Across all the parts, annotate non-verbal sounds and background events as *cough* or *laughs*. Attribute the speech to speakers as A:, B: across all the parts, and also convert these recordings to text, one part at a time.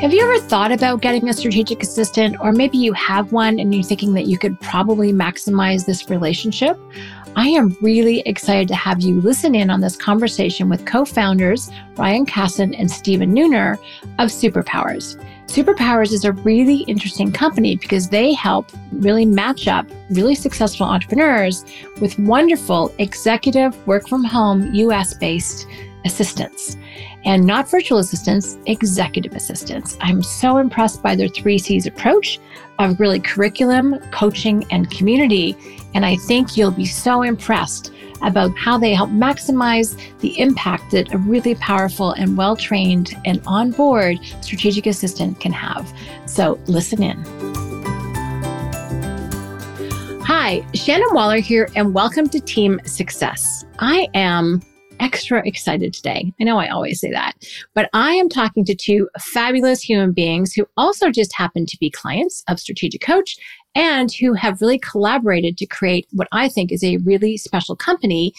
A: Have you ever thought about getting a strategic assistant, or maybe you have one and you're thinking that you could probably maximize this relationship? I am really excited to have you listen in on this conversation with co founders Ryan Casson and Stephen Neuner of Superpowers. Superpowers is a really interesting company because they help really match up really successful entrepreneurs with wonderful executive work from home US based assistants and not virtual assistants, executive assistants. I'm so impressed by their three C's approach of really curriculum, coaching, and community. And I think you'll be so impressed about how they help maximize the impact that a really powerful and well trained and on board strategic assistant can have. So listen in. Hi, Shannon Waller here, and welcome to Team Success. I am extra excited today. I know I always say that, but I am talking to two fabulous human beings who also just happen to be clients of Strategic Coach and who have really collaborated to create what I think is a really special company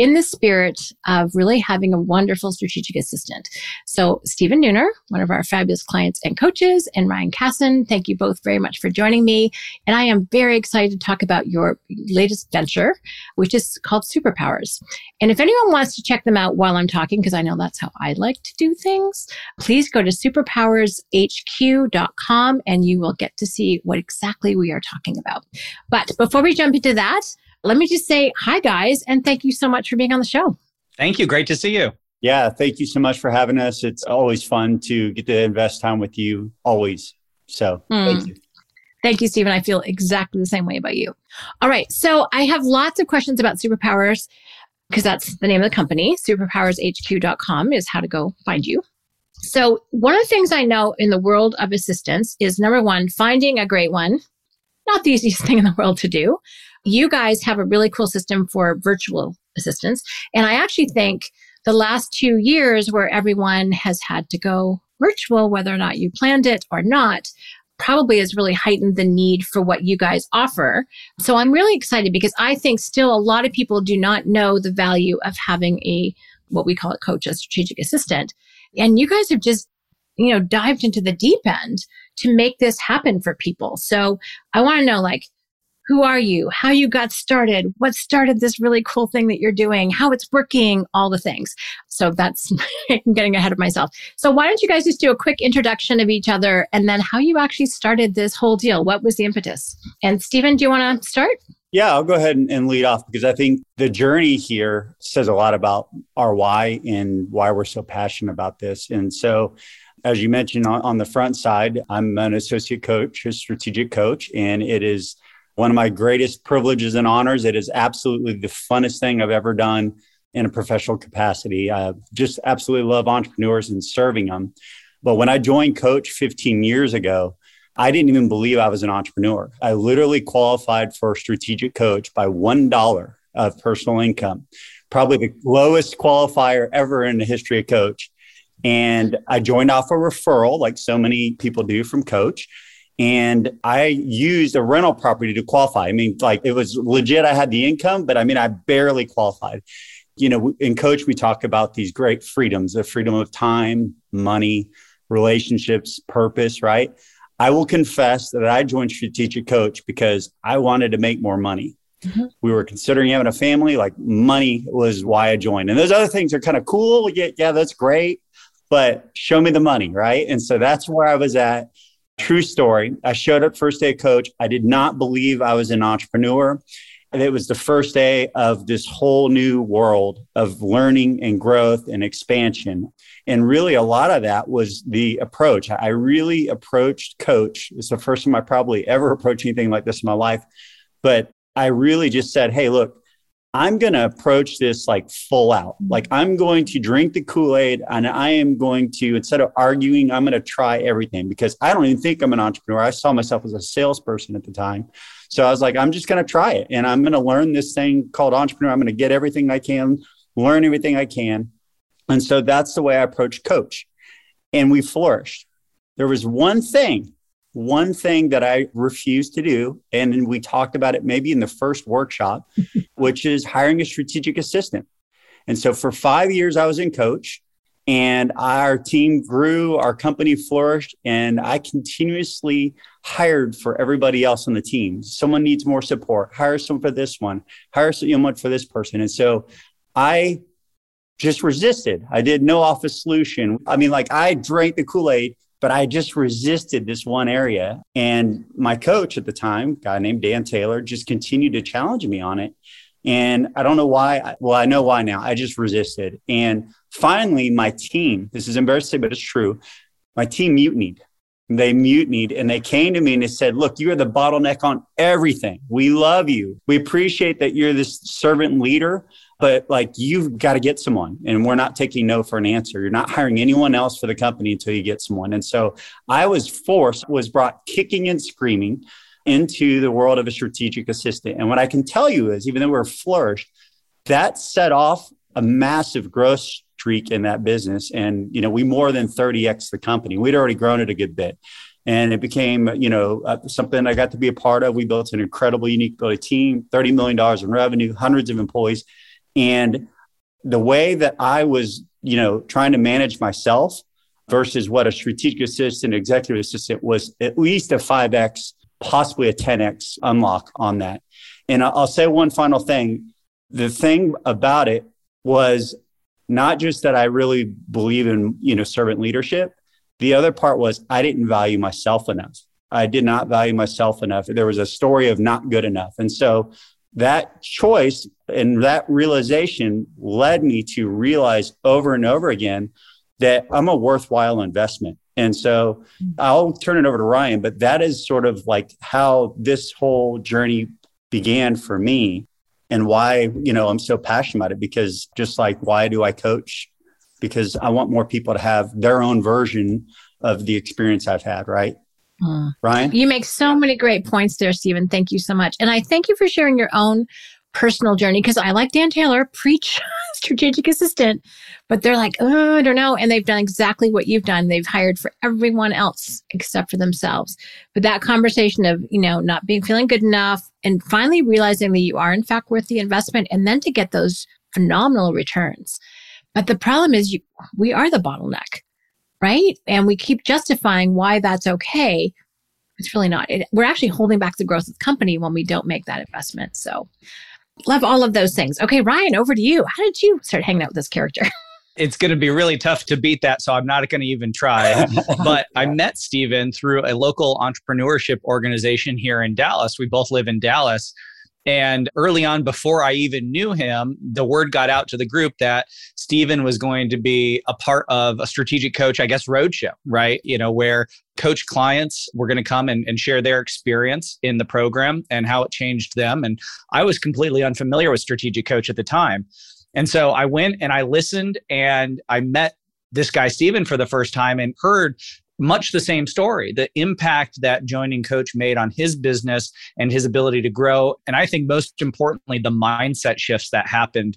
A: in the spirit of really having a wonderful strategic assistant. So, Stephen Neuner, one of our fabulous clients and coaches, and Ryan Casson, thank you both very much for joining me. And I am very excited to talk about your latest venture, which is called Superpowers. And if anyone wants to check them out while I'm talking, because I know that's how I like to do things, please go to superpowershq.com and you will get to see what exactly we are talking about. But before we jump into that, let me just say hi, guys, and thank you so much for being on the show.
B: Thank you. Great to see you.
C: Yeah, thank you so much for having us. It's always fun to get to invest time with you, always. So mm. thank you.
A: Thank you, Stephen. I feel exactly the same way about you. All right. So I have lots of questions about superpowers because that's the name of the company. Superpowershq.com is how to go find you. So one of the things I know in the world of assistance is number one, finding a great one. Not the easiest thing in the world to do. You guys have a really cool system for virtual assistants. And I actually think the last two years where everyone has had to go virtual, whether or not you planned it or not, probably has really heightened the need for what you guys offer. So I'm really excited because I think still a lot of people do not know the value of having a, what we call a coach, a strategic assistant. And you guys have just, you know, dived into the deep end to make this happen for people. So I want to know, like, who are you, how you got started, what started this really cool thing that you're doing, how it's working, all the things. So that's *laughs* I'm getting ahead of myself. So why don't you guys just do a quick introduction of each other and then how you actually started this whole deal? What was the impetus? And Stephen, do you want to start?
C: Yeah, I'll go ahead and, and, lead off because I think the journey here says a lot about our why and why we're so passionate about this. And so, as you mentioned on, on the front side, I'm an associate coach, a strategic coach, and it is one of my greatest privileges and honors. It is absolutely the funnest thing I've ever done in a professional capacity. I just absolutely love entrepreneurs and serving them. But when I joined Coach 15 years ago, I didn't even believe I was an entrepreneur. I literally qualified for strategic coach by $1 of personal income, probably the lowest qualifier ever in the history of coach. And I joined off a referral, like so many people do from coach. And I used a rental property to qualify. I mean, like it was legit. I had the income, but I mean, I barely qualified. You know, in coach, we talk about these great freedoms the freedom of time, money, relationships, purpose, right? I will confess that I joined Strategic Coach because I wanted to make more money. Mm-hmm. We were considering having a family, like money was why I joined. And those other things are kind of cool. Yeah, yeah, that's great. But show me the money, right? And so that's where I was at. True story. I showed up first day coach. I did not believe I was an entrepreneur. And it was the first day of this whole new world of learning and growth and expansion. And really, a lot of that was the approach. I really approached coach. It's the first time I probably ever *laughs* approached anything like this in my life. But I really just said, hey, look, I'm going to approach this like full out. Mm-hmm. Like I'm going to drink the Kool Aid and I am going to, instead of arguing, I'm going to try everything because I don't even think I'm an entrepreneur. I saw myself as a salesperson at the time. So I was like, I'm just going to try it and I'm going to learn this thing called entrepreneur. I'm going to get everything I can, learn everything I can. And so that's the way I approached coach. And we flourished. There was one thing one thing that I refuse to do, and we talked about it maybe in the first workshop, *laughs* which is hiring a strategic assistant. And so for five years, I was in coach And our team grew, our company flourished, and I continuously hired for everybody else on the team. Someone needs more support, hire someone for this one, hire someone for this person. And so I just resisted. I did no office solution. I mean, like I drank the Kool Aid, but I just resisted this one area. And my coach at the time, guy named Dan Taylor, just continued to challenge me on it. And I don't know why. Well, I know why now. I just resisted. And finally, my team, this is embarrassing, but it's true. My team mutinied. They mutinied and they came to me and they said, Look, you're the bottleneck on everything. We love you. We appreciate that you're this servant leader, but like you've got to get someone and we're not taking no for an answer. You're not hiring anyone else for the company until you get someone. And so i was forced was brought kicking and screaming into the world of a strategic assistant. And what i can tell you is even though we're flourished that set off a massive growth streak in that business. And you know we more than 30x the company. We'd already grown it a good bit. And it became you know uh, something i got to be a part of. We built an incredible unique team $30 million in revenue hundreds of employees and the way that I was, you know, trying to manage myself versus what a strategic assistant, executive assistant was at least a 5x, possibly a 10x unlock on that. And I'll say one final thing. The thing about it was not just that I really believe in, you know, servant leadership. The other part was I didn't value myself enough. I did not value myself enough. There was a story of not good enough. And so that choice and that realization led me to realize over and over again that I'm a worthwhile investment. And so I'll turn it over to Ryan, but that is sort of like how this whole journey began for me and why, you know, I'm so passionate about it because just like why do I coach? Because I want more people to have their own version of the experience I've had, right?
A: Mm. Ryan? You make so many great points there, Stephen. Thank you so much. And I thank you for sharing your own personal journey because I like Dan Taylor, preach *laughs* strategic assistant, but they're like, oh, I don't know. And they've done exactly what you've done. They've hired for everyone else except for themselves. But that conversation of, you know, not being feeling good enough and finally realizing that you are in fact worth the investment and then to get those phenomenal returns. But the problem is you, we are the bottleneck right? And we keep justifying why that's okay. It's really not. It, we're actually holding back the growth of the company when we don't make that investment. So, love all of those things. Okay, Ryan, over to you. How did you start hanging out with this character? *laughs*
B: it's going to be really tough to beat that. So I'm not going to even try. *laughs* but I met Stephen through a local entrepreneurship organization here in Dallas. We both live in Dallas. And early on, before I even knew him, the word got out to the group that Stephen was going to be a part of a strategic coach, I guess, roadshow, right? You know, where coach clients were going to come and, and share their experience in the program and how it changed them. And I was completely unfamiliar with strategic coach at the time. And so I went and I listened and I met this guy, Stephen, for the first time and heard much the same story the impact that joining coach made on his business and his ability to grow and i think most importantly the mindset shifts that happened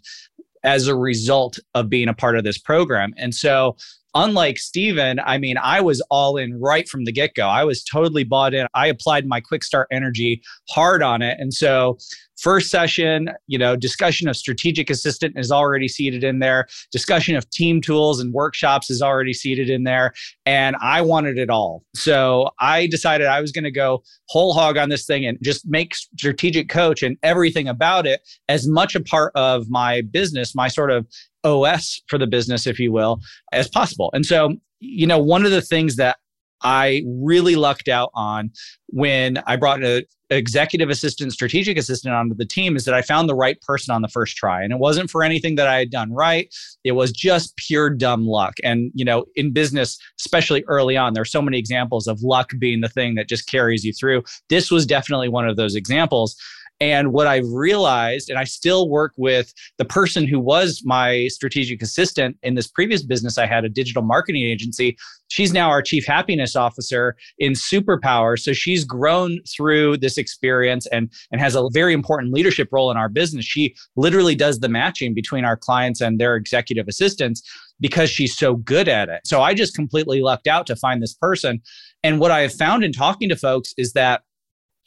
B: as a result of being a part of this program and so unlike Stephen, I mean, I was all in right from the get go. I was totally bought in. I applied my quick start energy hard on it. And so, first session, you know, discussion of strategic assistant is already seated in there, discussion of team tools and workshops is already seated in there. And I wanted it all. So, I decided I was going to go whole hog on this thing and just make strategic coach and everything about it as much a part of my business, my sort of OS for the business, if you will, as possible. And so, you know, one of the things that I really lucked out on when I brought an executive assistant, strategic assistant onto the team is that I found the right person on the first try. And it wasn't for anything that I had done right. It was just pure dumb luck. And, you know, in business, especially early on, there are so many examples of luck being the thing that just carries you through. This was definitely one of those examples. And what I've realized, and I still work with the person who was my strategic assistant in this previous business I had, a digital marketing agency. She's now our chief happiness officer in Superpower. So she's grown through this experience and, and has a very important leadership role in our business. She literally does the matching between our clients and their executive assistants because she's so good at it. So I just completely lucked out to find this person. And what I have found in talking to folks is that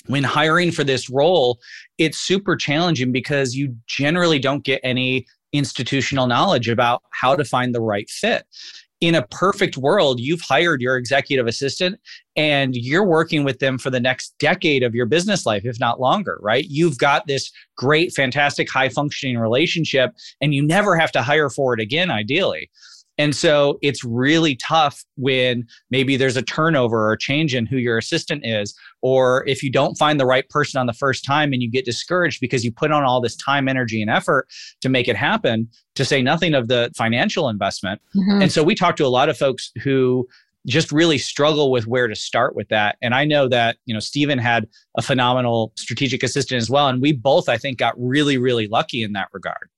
B: when hiring for this role, it's super challenging because you generally don't get any institutional knowledge about how to find the right fit in a perfect world, you've hired your executive assistant and you're working with them for the next decade of your business life, if not longer, right? You've got this great, fantastic, high functioning relationship and you never have to hire for it again, ideally. And so it's really tough when maybe there's a turnover or a change in who your assistant is, or if you don't find the right person on the first time and you get discouraged because you put on all this time, energy, and effort to make it happen, to say nothing of the financial investment. Mm-hmm. And so we talk to a lot of folks who just really struggle with where to start with that. And I know that, you know, Stephen had a phenomenal strategic assistant as well. And we both, I think, got really, really lucky in that regard.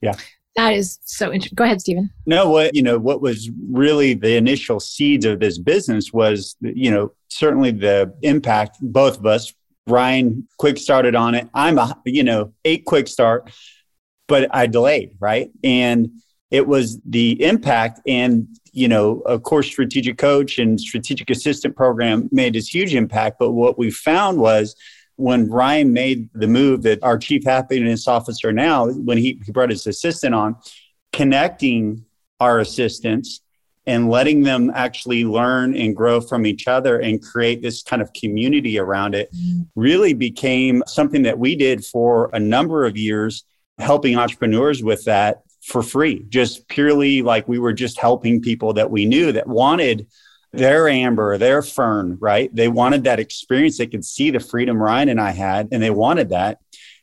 C: Yeah.
A: That is so interesting. Go ahead, Stephen.
C: No, what you know, what was really the initial seeds of this business was, you know, certainly the impact. Both of us, Ryan, quick started on it. I'm a, you know, eight quick start, but I delayed, right? And it was the impact, and you know, of course, strategic coach and strategic assistant program made this huge impact. But what we found was when Ryan made the move that our chief happiness officer now, when he, he brought his assistant on, connecting our assistants and letting them actually learn and grow from each other and create this kind of community around it mm-hmm. really became something that we did for a number of years, helping entrepreneurs with that for free, just purely like we were just helping people that we knew that wanted their amber, their fern, right? They wanted that experience. They could see the freedom Ryan and I had, and they wanted that.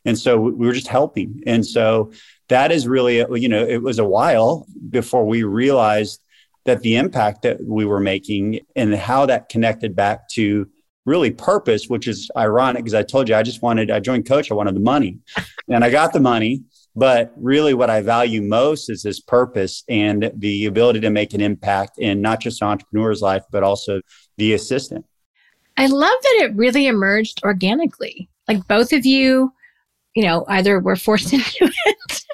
C: And so we were just helping. And so that is really, uh, you know, it was a while before we realized that the impact that we were making and how that connected back to really purpose, which is ironic because I told you I just wanted, I joined coach, I wanted the money and I got the money. But really, what I value most is this purpose and the ability to make an impact in not just an entrepreneur's life, but also the assistant.
A: I love that it really emerged organically. Like both of you, you know, either were forced *laughs* into it.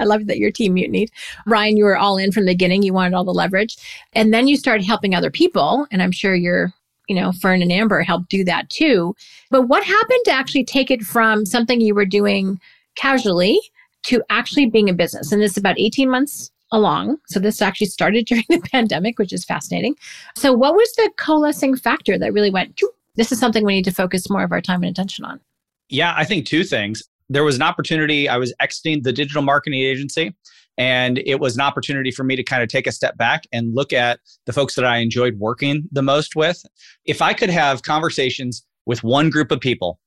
A: I love that your team mutinied. Ryan, you were all in from the beginning. You wanted all the leverage. And then you started helping other people. And I'm sure your, you know, Fern and Amber helped do that too. But what happened to actually take it from something you were doing casually to actually being a business. And this is about 18 months along. So this actually started *laughs* during the pandemic, which is fascinating. So what was the coalescing factor that really went, this is something we need to focus more of our time and attention on?
B: Yeah, I think two things. There was an opportunity. I was exiting the digital marketing agency, and it was an opportunity for me to kind of take a step back and look at the folks that I enjoyed working the most with. If I could have conversations with one group of people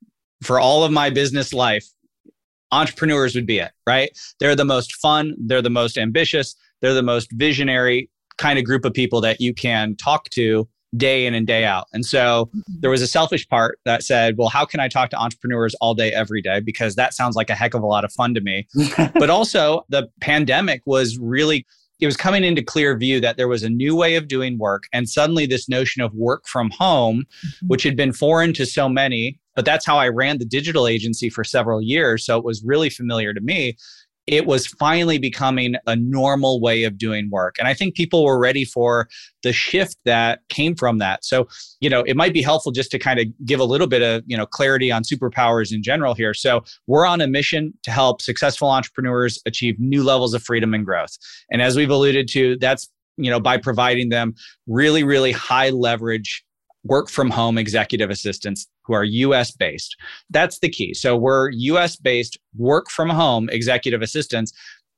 B: for all of my business life entrepreneurs would be it, right? They're the most fun, they're the most ambitious, they're the most visionary kind of group of people that you can talk to day in and day out. And so mm-hmm. there was a selfish part that said, well, how can I talk to entrepreneurs all day, every day? Because that sounds like a heck of a lot of fun to me. *laughs* but also, the pandemic was really it was coming into clear view that there was a new way of doing work and suddenly this notion of work from home mm-hmm. which had been foreign to so many but that's how I ran the digital agency for several years. So it was really familiar to me. It was finally becoming a normal way of doing work. And I think people were ready for the shift that came from that. So, you know, it might be helpful just to kind of give a little bit of, you know, clarity on superpowers in general here. So, we're on a mission to help successful entrepreneurs achieve new levels of freedom and growth. And as we've alluded to, that's you know by providing them really really high leverage work from home executive assistants who are US based. That's the key. So we're US based, work from home executive assistants.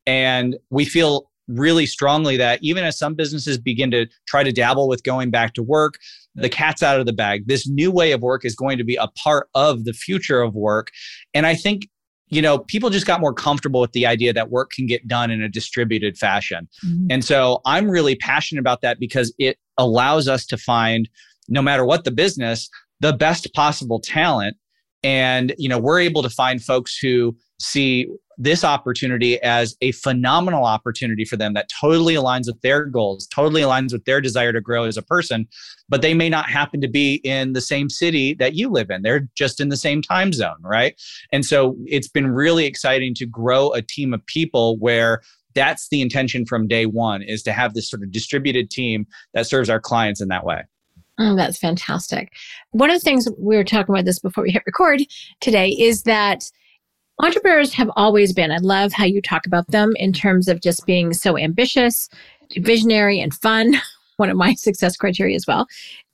B: And we feel really strongly that even as some businesses begin to try to dabble with going back to work, the cat's out of the bag. This new way of work is going to be a part of the future of work. And I think you know, people just got more comfortable with the idea that work can get done in a distributed fashion. Mm-hmm. And so I'm really passionate about that because it allows us to find no matter what the business, the best possible talent. And, you know, we're able to find folks who see this opportunity as a phenomenal opportunity for them that totally aligns with their goals, totally aligns with their desire to grow as a person, but they may not happen to be in the same city that you live in. They're just in the same time zone, right? And so it's been really exciting to grow a team of people where that's the intention from day one is to have this sort of distributed team that serves our clients in that way.
A: Oh, that's fantastic. One of the things we were talking about this before we hit record today is that Entrepreneurs have always been, I love how you talk about them in terms of just being so ambitious, visionary, and fun. *laughs* One of my success criteria as well.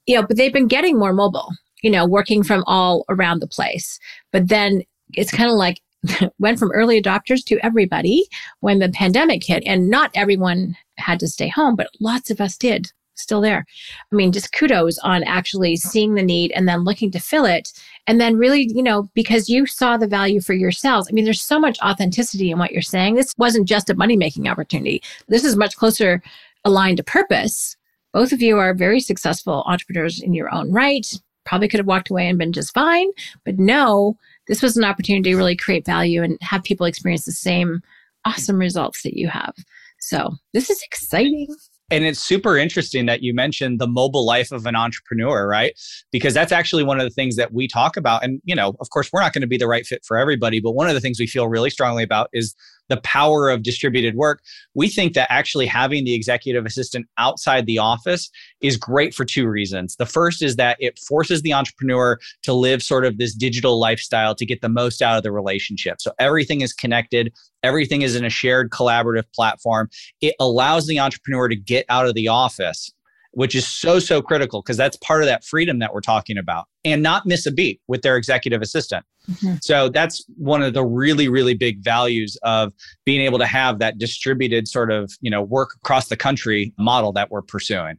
A: You know, but they've been getting more mobile, you know, working from all around the place. But then it's kind of like *laughs* went from early adopters to everybody when the pandemic hit. And not everyone had to stay home, but lots of us did still there. I mean, just kudos on actually seeing the need and then looking to fill it. And then really, you know, because you saw the value for yourselves. I mean, there's so much authenticity in what you're saying. This wasn't just a money making opportunity. This is much closer aligned to purpose. Both of you are very successful entrepreneurs in your own right. Probably could have walked away and been just fine, but no, this was an opportunity to really create value and have people experience the same awesome results that you have. So this is exciting.
B: And it's super interesting that you mentioned the mobile life of an entrepreneur, right? Because that's actually one of the things that we talk about. And, you know, of course, we're not going to be the right fit for everybody, but one of the things we feel really strongly about is the power of distributed work, we think that actually having the executive assistant outside the office is great for two reasons. The first is that it forces the entrepreneur to live sort of this digital lifestyle to get the most out of the relationship. So everything is connected, everything is in a shared collaborative platform. It allows the entrepreneur to get out of the office which is so, so critical because that's part of that freedom that we're talking about and not miss a beat with their executive assistant. Mm-hmm. So that's one of the really, really big values of being able to have that distributed sort of, you know, work across the country model that we're pursuing.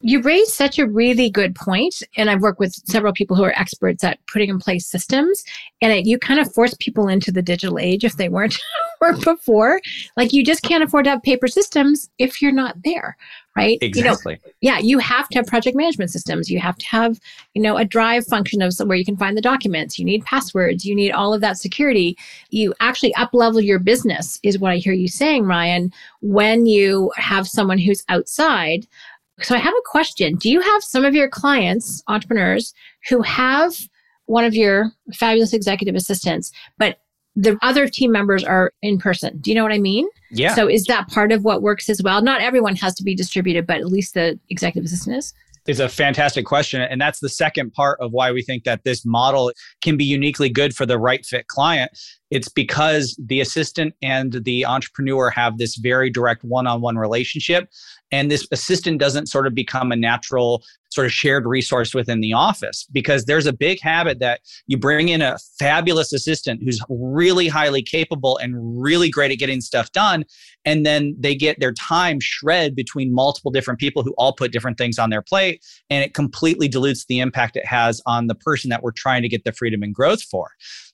A: You raised such a really good point, and I've worked with several people who are experts at putting in place systems, and it, you kind of force people into the digital age if they weren't *laughs* were before. Like you just can't afford to have paper systems if you're not there, right?
B: Exactly.
A: You know, yeah, you have to have project management systems. You have to have, you know, a drive function of where you can find the documents. You need passwords. You need all of that security. You actually up level your business is what I hear you saying, Ryan, when you have someone who's outside so I have a question. Do you have some of your clients, entrepreneurs, who have one of your fabulous executive assistants, but the other team members are in person? Do you know what I mean?
B: Yeah.
A: So is that part of what works as well? Not everyone has to be distributed, but at least the executive assistant is?
B: It's a fantastic question. And that's the second part of why we think that this model can be uniquely good for the right fit client. It's because the assistant and the entrepreneur have this very direct one on one relationship. And this assistant doesn't sort of become a natural sort of shared resource within the office because there's a big habit that you bring in a fabulous assistant who's really highly capable and really great at getting stuff done and then they get their time shred between multiple different people who all put different things on their plate and it completely dilutes the impact it has on the person that we're trying to get the freedom and growth for.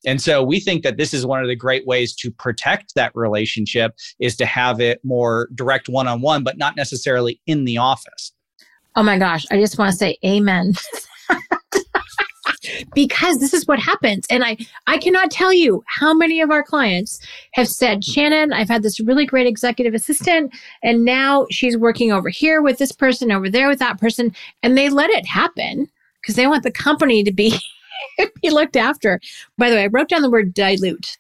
B: And so we think that this is one of the great ways to protect that relationship is to have it more direct one-on-one but not necessarily in the office
A: Oh my gosh, I just want to say amen. *laughs* because this is what happens and i i cannot tell you how many of our clients have said shannon i've had this really great executive assistant and now she's working over here with this person over there with that person and they let it happen because they want the company to be *laughs* be looked after by the way i wrote down the word dilute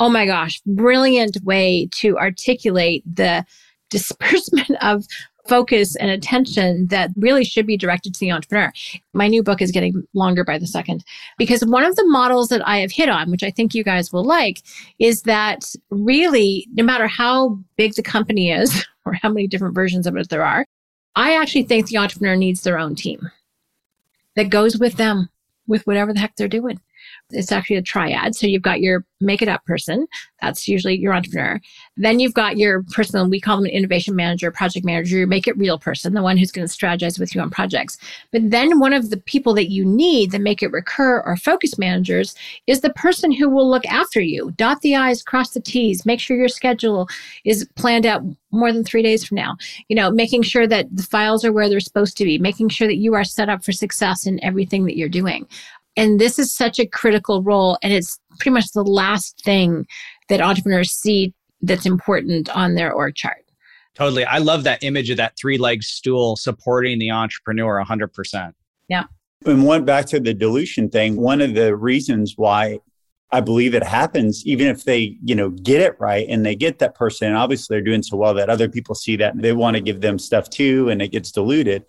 A: oh my gosh brilliant way to articulate the disbursement *laughs* of focus and attention that really should be directed to the entrepreneur. My new book is getting longer by the second because one of the models that I have hit on, which I think you guys will like, is that really, no matter how big the company is *laughs* or how many different versions of it there are, I actually think the entrepreneur needs their own team that goes with them with whatever the heck they're doing it's actually a triad. So you've got your make it up person. That's usually your entrepreneur. Then you've got your person, we call them an innovation manager, project manager, your make it real person, the one who's going to strategize with you on projects. But then one of the people that you need, the make it recur or focus managers, is the person who will look after you, dot the I's, cross the T's, make sure your schedule is planned out more than three days from now. You know, making sure that the files are where they're supposed to be, making sure that you are set up for success in everything that you're doing. And this is such a critical role. And it's pretty much the last thing that entrepreneurs see that's important on their org chart.
B: Totally. I love that image of that three legged stool supporting the entrepreneur 100%.
A: Yeah.
C: And one back to the dilution thing, one of the reasons why I believe it happens, even if they, you know, get it right and they get that person, and obviously they're doing so well that other people see that and they want to give them stuff too, and it gets diluted.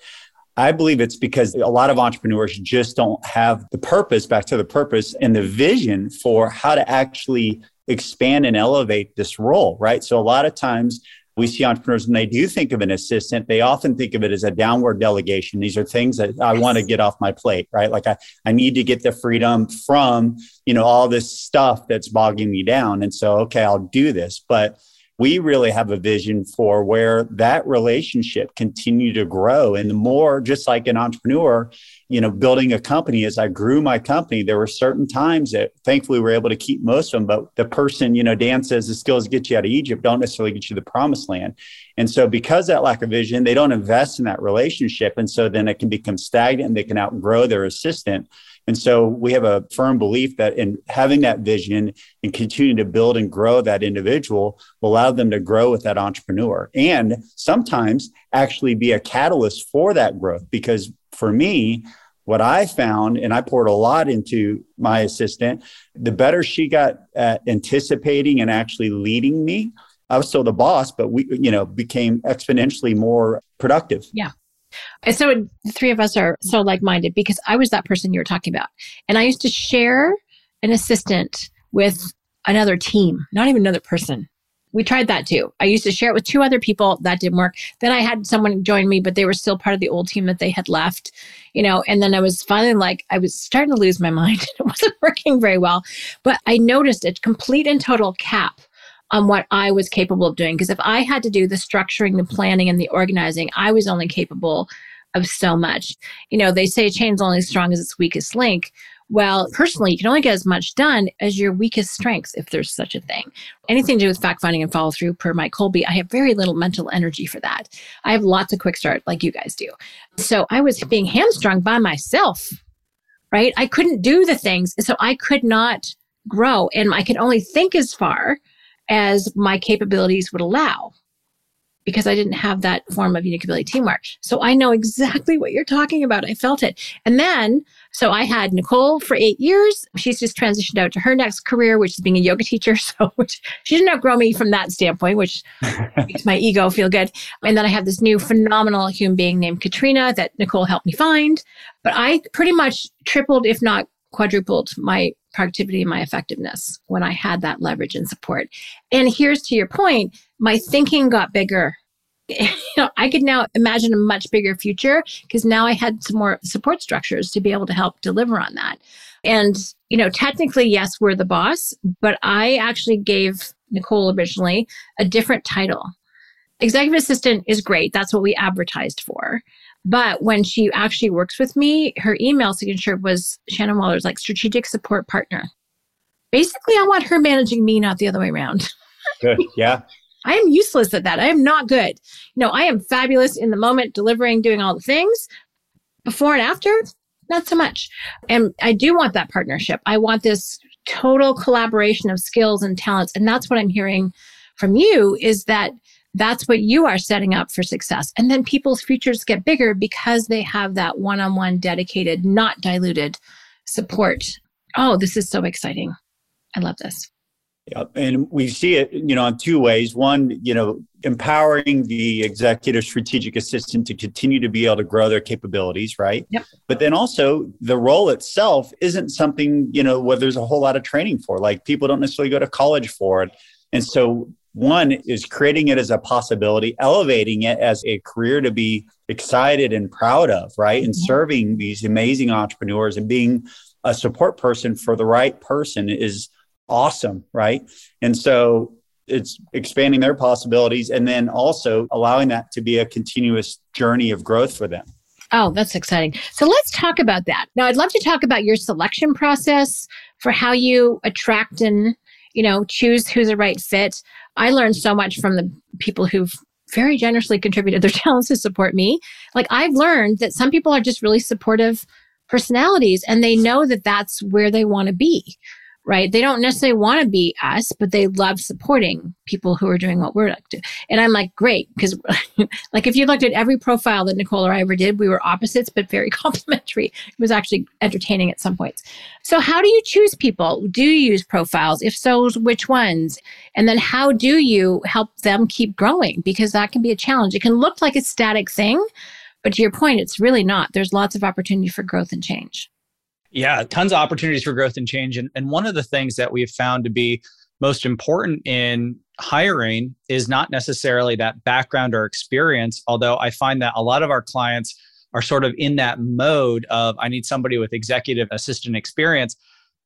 C: I believe it's because a lot of entrepreneurs just don't have the purpose, back to the purpose and the vision for how to actually expand and elevate this role, right? So a lot of times we see entrepreneurs when they do think of an assistant, they often think of it as a downward delegation. These are things that I want to get off my plate, right? Like I, I need to get the freedom from, you know, all this stuff that's bogging me down. And so, okay, I'll do this. But we really have a vision for where that relationship continue to grow. And the more just like an entrepreneur you know building a company as i grew my company there were certain times that thankfully we were able to keep most of them but the person you know dan says the skills get you out of egypt don't necessarily get you the promised land. And so because that lack of vision they don't invest in that relationship. And so then it can become stagnant and they can outgrow their assistant and so we have a firm belief that in having that vision and continuing to build and grow that individual will allow them to grow with that entrepreneur and sometimes actually be a catalyst for that growth. Because for me, what I found, and I poured a lot into my assistant, the better she got at anticipating and actually leading me. I was still the boss, but we, you know, became exponentially more productive.
A: Yeah. And so the three of us are so like minded because I was that person you were talking about. And I used to share an assistant with another team, not even another person. We tried that too. I used to share it with two other people. That didn't work. Then I had someone join me, but they were still part of the old team that they had left, you know. And then I was finally like, I was starting to lose my *laughs* mind. it wasn't working very well. But I noticed a complete and total cap on what I was capable of doing. Because if I had to do the structuring, the planning, and the organizing, I was only capable of so much. You know, they say a chain's only as strong as its weakest link. Well, personally, you can only get as much done as your weakest strengths, if there's such a thing. Anything to do with fact finding and follow through, per my Kolbe, I have very little mental energy for that. I have lots of quick start, like you guys do. So I was being hamstrung by myself, right? I couldn't do the things. So I could not grow, and I could only think as far as my capabilities would allow because I didn't have that form of unique ability teamwork. So I know exactly what you're talking about. I felt it. And then, so I had Nicole for eight years. She's just transitioned out to her next career, which is being a yoga teacher. *laughs* So which, she didn't outgrow me from that standpoint, which *laughs* makes my ego feel good. And then I have this new phenomenal human being named Katrina that Nicole helped me find. But I pretty much tripled, if not quadrupled my productivity and my effectiveness when I had that leverage and support. And here's to your point, my thinking got bigger. *laughs* you know, I could now imagine a much bigger future because now I had some more support structures to be able to help deliver on that. And, you know, technically, yes, we're the boss, but I actually gave Nicole originally a different title. Executive assistant is great. That's what we advertised for. But when she actually works with me, her email signature was Shannon Waller's like strategic support partner. Basically, I want her managing me, not the other way around.
C: Good. Yeah. *laughs*
A: I am useless at that. I am not good. You know, I am fabulous in the moment, delivering, doing all the things. Before and after, not so much. And I do want that partnership. I want this total collaboration of skills and talents. And that's what I'm hearing from you is that that's what you are setting up for success. And then people's futures get bigger because they have that one on one dedicated, not diluted support. Oh, this is so exciting. I love this.
C: Yeah, and we see it, you know, in two ways. One, you know, empowering the executive strategic assistant to continue to be able to grow their capabilities, right?
A: Yep.
C: But then also the role itself isn't something, you know, where there's a whole lot of training for. Like people don't necessarily go to college for it. And so one is creating it as a possibility, elevating it as a career to be excited and proud of, right? Mm-hmm. And serving these amazing entrepreneurs and being a support person for the right person is awesome, right? And so it's expanding their possibilities and then also allowing that to be a continuous journey of growth for them.
A: Oh, that's exciting. So let's talk about that. Now, I'd love to talk about your selection process for how you attract and, you know, choose who's the right fit. I learned so much from the people who've very generously contributed their *laughs* talents to support me. Like I've learned that some people are just really supportive personalities and they know that that's where they want to be right? They don't necessarily want to be us, but they love supporting people who are doing what we're like. to. And I'm like, great, because *laughs* like if you looked at every profile that Nicole or I ever did, we were opposites but very *laughs* complementary. It was actually entertaining at some points. So how do you choose people? Do you use profiles? If so, which ones? And then how do you help them keep growing? Because that can be a challenge. It can look like a static thing, But to your point, it's really not. There's lots of opportunity for growth and change.
B: Yeah, tons of opportunities for growth and change. And, and one of the things that we've found to be most important in hiring is not necessarily that background or experience, although I find that a lot of our clients are sort of in that mode of I need somebody with executive assistant experience.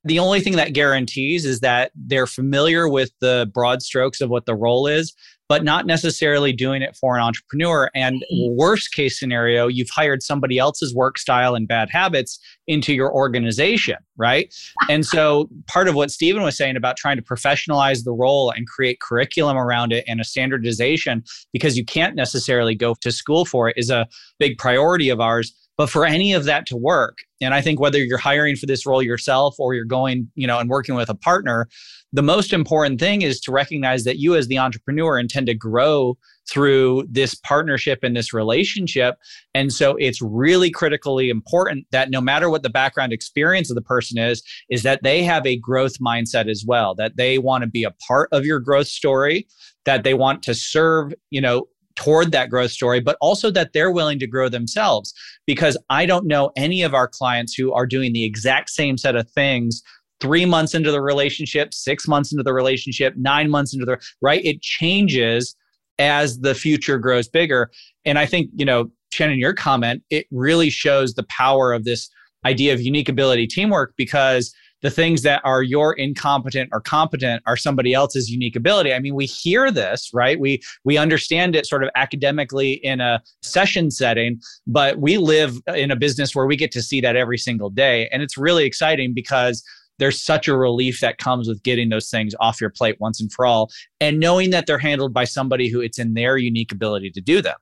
B: The only thing that guarantees is that they're familiar with the broad strokes of what the role is, but not necessarily doing it for an entrepreneur. And mm-hmm. worst case scenario, you've hired somebody else's work style and bad habits into your organization, right? *laughs* and so part of what Stephen was saying about trying to professionalize the role and create curriculum around it and a standardization, because you can't necessarily go to school for it, is a big priority of ours. But for any of that to work, and I think whether you're hiring for this role yourself or you're going, you know, and working with a partner, the most important thing is to recognize that you as the entrepreneur intend to grow through this partnership and this relationship. And so it's really critically important that no matter what the background experience of the person is, is that they have a growth mindset as well, that they want to be a part of your growth story, that they want to serve, you know, toward that growth story, but also that they're willing to grow themselves. Because I don't know any of our clients who are doing the exact same set of things three months into the relationship, six months into the relationship, nine months into the right. It changes as the future grows bigger. And I think, you know, Shannon, your comment, it really shows the power of this idea of unique ability teamwork because the things that are your incompetent or competent are somebody else's unique ability. I mean, we hear this, right? We we understand it sort of academically in a session setting, but we live in a business where we get to see that every single day. And it's really exciting because there's such a relief that comes with getting those things off your plate once and for all and knowing that they're handled by somebody who it's in their unique ability to do them.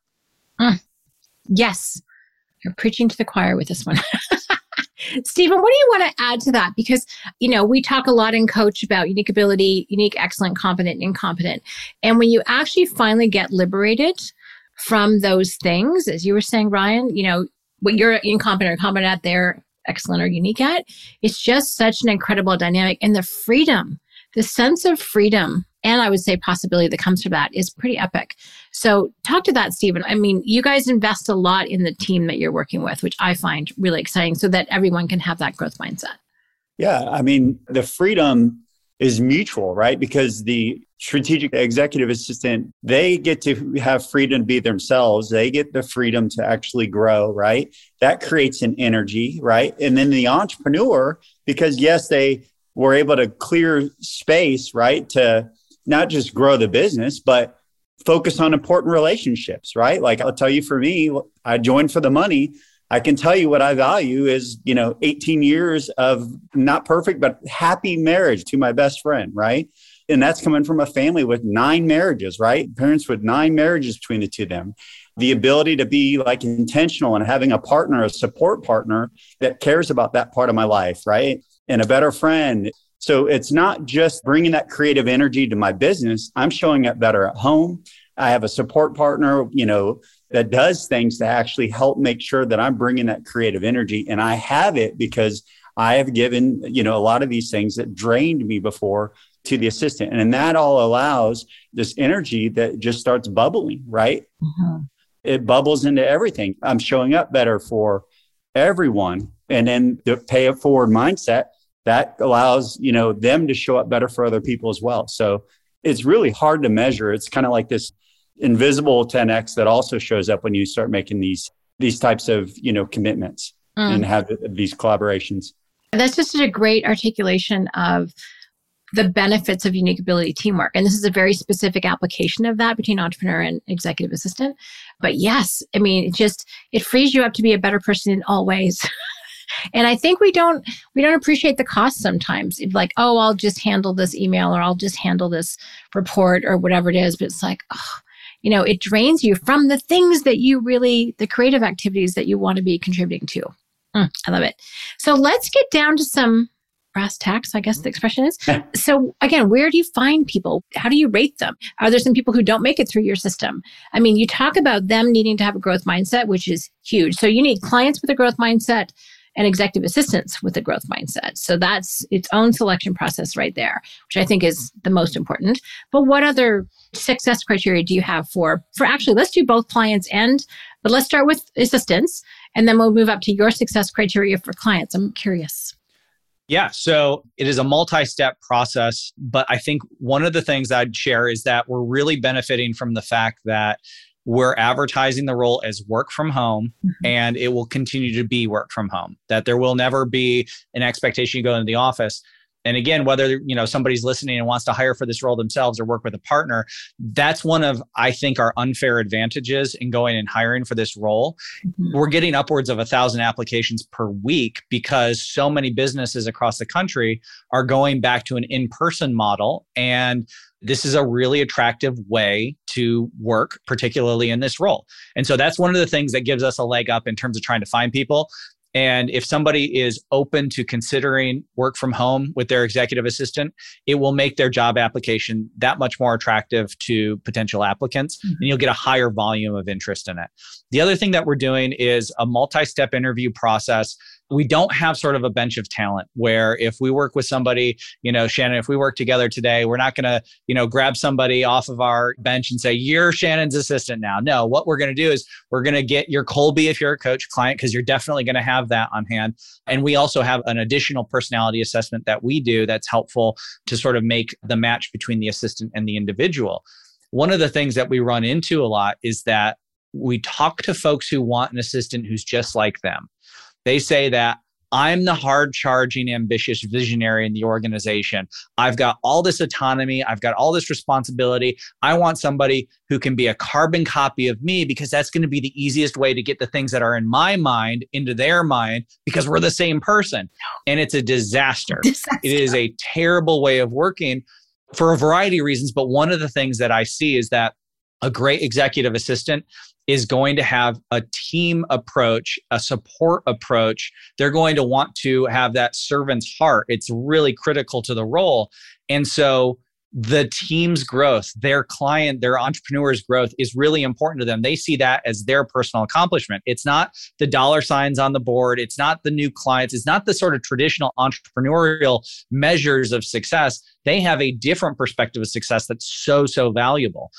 A: Mm. Yes. You're preaching to the choir with this one. *laughs* Stephen, what do you want to add to that? Because, you know, we talk a lot in coach about unique ability, unique, excellent, competent, incompetent. And when you actually finally get liberated from those things, as you were saying, Ryan, you know, what you're incompetent or competent at, they're excellent or unique at. It's just such an incredible dynamic. And the freedom, the sense of freedom, and I would say possibility that comes from that is pretty epic. So, talk to that, Stephen. I mean, you guys invest a lot in the team that you're working with, which I find really exciting so that everyone can have that growth mindset.
C: Yeah. I mean, the freedom is mutual, right? Because the strategic executive assistant, they get to have freedom to be themselves. They get the freedom to actually grow, right? That creates an energy, right? And then the entrepreneur, because yes, they were able to clear space, right? To not just grow the business, but focus on important relationships, right? Like I'll tell you for me, I joined for the money I can tell you what I value is, you know, 18 years of not perfect, but happy marriage to my best friend, right? And that's coming from a family with nine marriages, right? Parents with nine marriages between the two of them. The ability to be like intentional and having a partner, a support partner that cares about that part of my life, right? And a better friend. So it's not just bringing that creative energy to my business. I'm showing up better at home. I have a support partner, you know, that does things to actually help make sure that I'm bringing that creative energy. And I have it because I have given, you know, a lot of these things that drained me before to the assistant. And that all allows this energy that just starts bubbling, right? Mm-hmm. It bubbles into everything. I'm showing up better for everyone. And then the pay it forward mindset that allows, you know, them to show up better for other people as well. So it's really hard to measure. It's kind of like this invisible 10x that also shows up when you start making these these types of you know commitments mm. and have these collaborations
A: that's just a great articulation of the benefits of unique ability teamwork and this is a very specific application of that between entrepreneur and executive assistant but yes i mean it just it frees you up to be a better person in all ways *laughs* and i think we don't we don't appreciate the cost sometimes it's like oh i'll just handle this email or i'll just handle this report or whatever it is but it's like oh you know, it drains you from the things that you really, the creative activities that you want to be contributing to. Mm, I love it. So let's get down to some brass tacks, I guess the expression is. so again, where do you find people? How do you rate them? Are there some people who don't make it through your system? I mean, you talk about them needing to have a growth mindset, which is huge. So you need clients with a growth mindset and executive assistants with a growth mindset. So that's its own selection process right there, which I think is the most important. But what other success criteria do you have for for actually let's do both clients and But let's start with assistants and then we'll move up to your success criteria for clients. I'm curious.
B: Yeah, so it is a multi step process. But I think one of the things I'd share is that we're really benefiting from the fact that we're advertising the role as work from home mm-hmm. and it will continue to be work from home, that there will never be an expectation you go into the office and again whether you know somebody's listening and wants to hire for this role themselves or work with a partner that's one of i think our unfair advantages in going and hiring for this role mm-hmm. we're getting upwards of a thousand applications per week because so many businesses across the country are going back to an in-person model and this is a really attractive way to work, particularly in this role. And so that's one of the things that gives us a leg up in terms of trying to find people. And if somebody is open to considering work from home with their executive assistant, it will make their job application that much more attractive to potential applicants mm-hmm. and you'll get a higher volume of interest in it. The other thing that we're doing is a multi step interview process we don't have sort of a bench of talent where if we work with somebody, you know, Shannon, if we work together today, we're not going to, you know, grab somebody off of our bench and say, you're Shannon's assistant now. No, what we're going to do is we're going to get your Kolbe if you're a coach client, because you're definitely going to have that on hand. And we also have an additional personality assessment that we do that's helpful to sort of make the match between the assistant and the individual. One of the things that we run into a lot is that we talk to folks who want an assistant who's just like them. They say that I'm the hard charging, ambitious visionary in the organization. I've got all this autonomy. I've got all this responsibility. I want somebody who can be a carbon copy of me because that's going to be the easiest way to get the things that are in my mind into their mind because we're the same person. And it's a disaster. disaster. It is a terrible way of working for a variety of reasons. But one of the things that I see is that a great executive assistant is going to have a team approach, a support approach. They're going to want to have that servant's heart. It's really critical to the role. And so the team's growth, their client, their entrepreneur's growth is really important to them. They see that as their personal accomplishment. It's not the dollar signs on the board, it's not the new clients, it's not the sort of traditional entrepreneurial measures of success. They have a different perspective of success that's so, so valuable.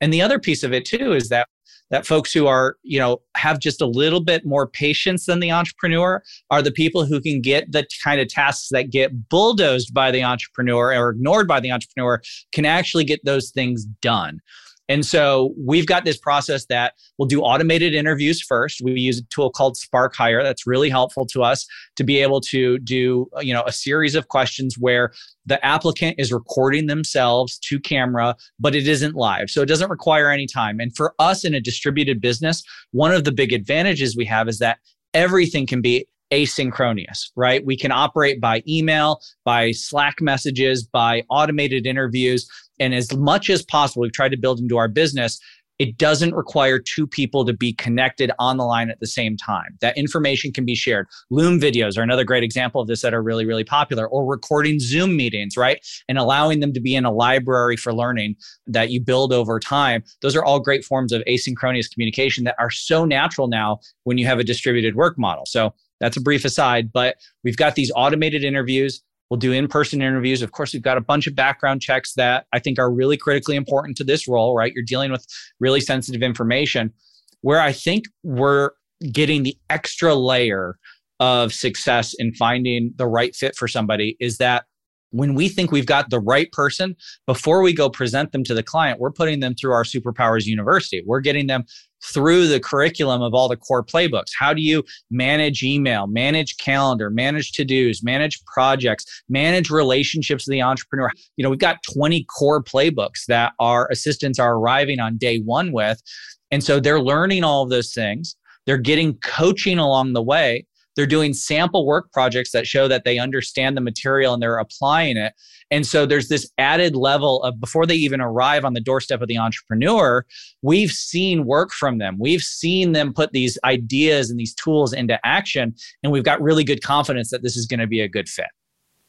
B: And the other piece of it too is that that folks who are you know have just a little bit more patience than the entrepreneur are the people who can get the kind of tasks that get bulldozed by the entrepreneur or ignored by the entrepreneur can actually get those things done and so we've got this process that we'll do automated interviews first. We use a tool called Spark Hire that's really helpful to us to be able to do, you know, a series of questions where the applicant is recording themselves to camera, but it isn't live. So it doesn't require any time. And for us in a distributed business, one of the big advantages we have is that everything can be asynchronous, right? We can operate by email, by Slack messages, by automated interviews. And as much as possible, we've tried to build into our business. It doesn't require two people to be connected on the line at the same time. That information can be shared. Loom videos are another great example of this that are really, really popular, or recording Zoom meetings, right? And allowing them to be in a library for learning that you build over time. Those are all great forms of asynchronous communication that are so natural now when you have a distributed work model. So that's a brief aside, but we've got these automated interviews. We'll do in person interviews. Of course, we've got a bunch of background checks that I think are really critically important to this role, right? You're dealing with really sensitive information. Where I think we're getting the extra layer of success in finding the right fit for somebody is that when we think we've got the right person, before we go present them to the client, we're putting them through our Superpowers University. We're getting them through the curriculum of all the core playbooks. How do you manage email, manage calendar, manage to dos, manage projects, manage relationships with the entrepreneur? You know, we've got 20 core playbooks that our assistants are arriving on day one with. And so they're learning all of those things. They're getting coaching along the way. They're doing sample work projects that show that they understand the material and they're applying it. And so there's this added level of before they even arrive on the doorstep of the entrepreneur, we've seen work from them. We've seen them put these ideas and these tools into action. And we've got really good confidence that this is going to be a good fit.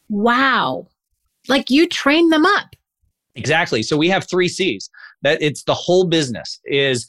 A: Wow. Like you train them up.
B: Exactly. So we have three C's that it's the whole business is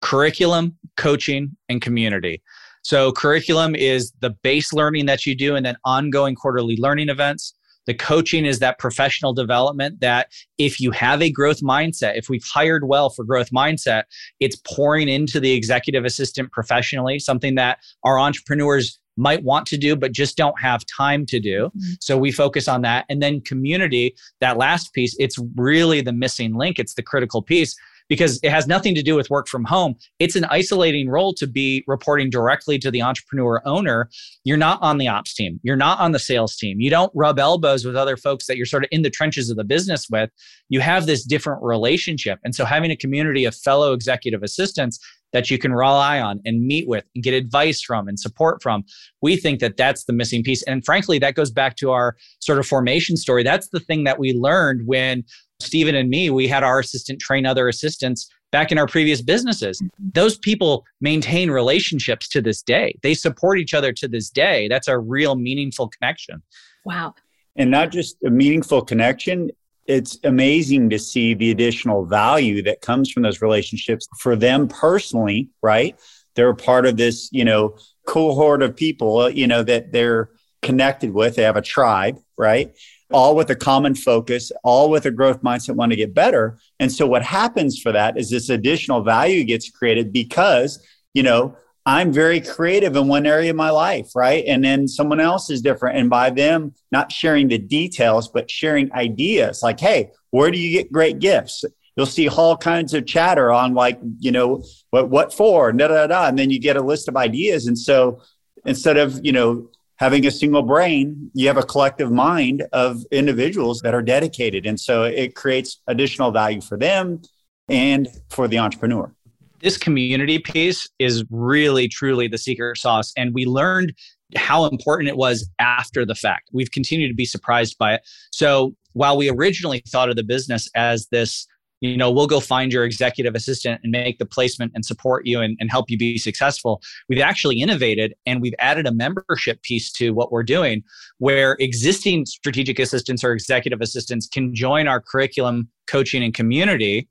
B: curriculum, coaching, and community. So, curriculum is the base learning that you do, and then ongoing quarterly learning events. The coaching is that professional development that if you have a growth mindset, if we've hired well for growth mindset, it's pouring into the executive assistant professionally, something that our entrepreneurs might want to do, but just don't have time to do. Mm-hmm. So we focus on that. And then community, that last piece, it's really the missing link. It's the critical piece because it has nothing to do with work from home. It's an isolating role to be reporting directly to the entrepreneur owner. You're not on the ops team, you're not on the sales team. You don't rub elbows with other folks that you're sort of in the trenches of the business with. You have this different relationship. And so having a community of fellow executive assistants that you can rely on and meet with and get advice from and support from. We think that that's the missing piece. And frankly, that goes back to our sort of formation story. That's the thing that we learned when Stephen and me, we had our assistant train other assistants back in our previous businesses. Mm-hmm. Those people maintain relationships to this day. They support each other to this day. That's a real meaningful connection.
A: Wow.
C: And not just a meaningful connection, it's amazing to see the additional value that comes from those relationships for them personally, right? They're a part of this, you know, cohort of people, you know, that they're connected with. They have a tribe, right? All with a common focus, all with a growth mindset, want to get better. And so what happens for that is this additional value gets created because, you know, I'm very creative in one area of my life, right? And then someone else is different. And by them not sharing the details, but sharing ideas like, hey, where do you get great gifts? You'll see all kinds of chatter on like, you know, what what for, da da da. And then you get a list of ideas. And so instead of, you know, having a single brain, you have a collective mind of individuals that are dedicated. And so it creates additional value for them and for the entrepreneur.
B: This community piece is really truly the secret sauce. And we learned how important it was after the fact. We've continued to be surprised by it. So while we originally thought of the business as this you know we'll go find your executive assistant and make the placement and support you and, and help you be successful. We've actually innovated and we've added a membership piece to what we're doing where existing strategic assistants or executive assistants can join our curriculum coaching and community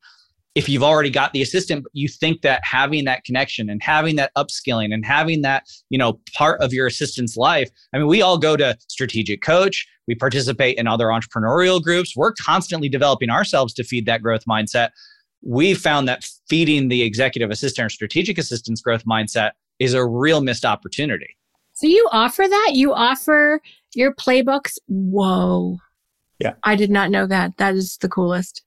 B: if you've already got the assistant but you think that having that connection and having that upskilling and having that you know part of your assistant's life i mean we all go to strategic coach. We participate in other entrepreneurial groups. We're constantly developing ourselves to feed that growth mindset. We found that feeding the executive assistant or strategic assistant's growth mindset is a real missed opportunity.
A: So you offer that? You offer your playbooks? Whoa.
C: Yeah.
A: I did not know that. That is the coolest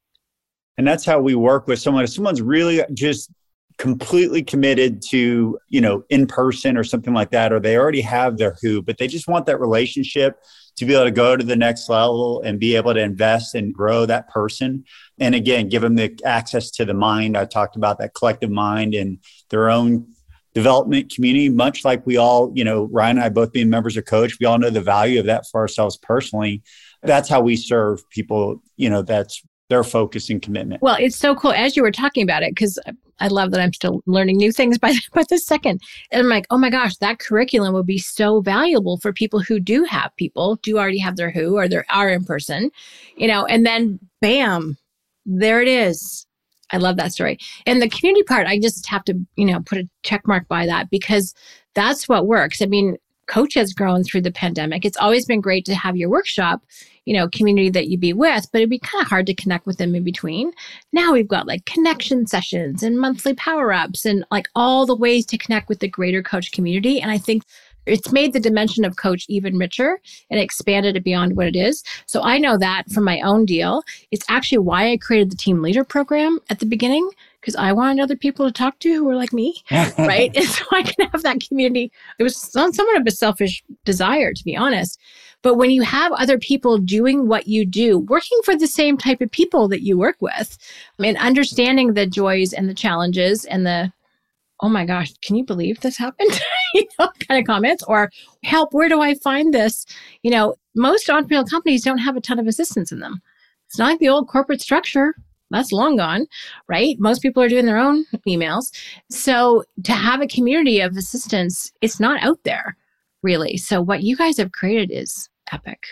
C: and that's how we work with someone. If someone's really just completely committed to, you know, in person or something like that, or they already have their who, but they just want that relationship to be able to go to the next level and be able to invest and grow that person. And again, give them the access to the mind. I talked about that collective mind and their own development community, much like we all, you know, Ryan and I both being members of coach, we all know the value of that for ourselves personally. That's how we serve people, you know, that's their focus and commitment.
A: Well, it's so cool as you were talking about it because I love that I'm still learning new things by *laughs* by the second. And I'm like, oh my gosh, that curriculum would be so valuable for people who do have people, do already have their who or they are in person, you know, and then bam, there it is. I love that story. And the community part, I just have to, you know, put a check mark by that because that's what works. I mean, coach has grown through the pandemic. It's always been great to have your workshop, you know, community that you be with, but it'd be kind of hard to connect with them in between. Now we've got like connection sessions and monthly power ups and like all the ways to connect with the greater coach community. And I think it's made the dimension of coach even richer and expanded it beyond what it is. So I know that from my own deal. It's actually why I created the team leader program at the beginning because I wanted other people to talk to who were like me, *laughs* right? and so I can have that community. It was somewhat of a selfish desire, to be honest. But when you have other people doing what you do, working for the same type of people that you work with, and understanding the joys and the challenges and the, oh my gosh, can you believe this happened? *laughs* you know, kind of comments or help, where do I find this? You know, most entrepreneurial companies don't have a ton of assistance in them. It's not like the old corporate structure that's long gone, right? Most people are doing their own emails. So to have a community of assistants, it's not out there really. So what you guys have created is epic.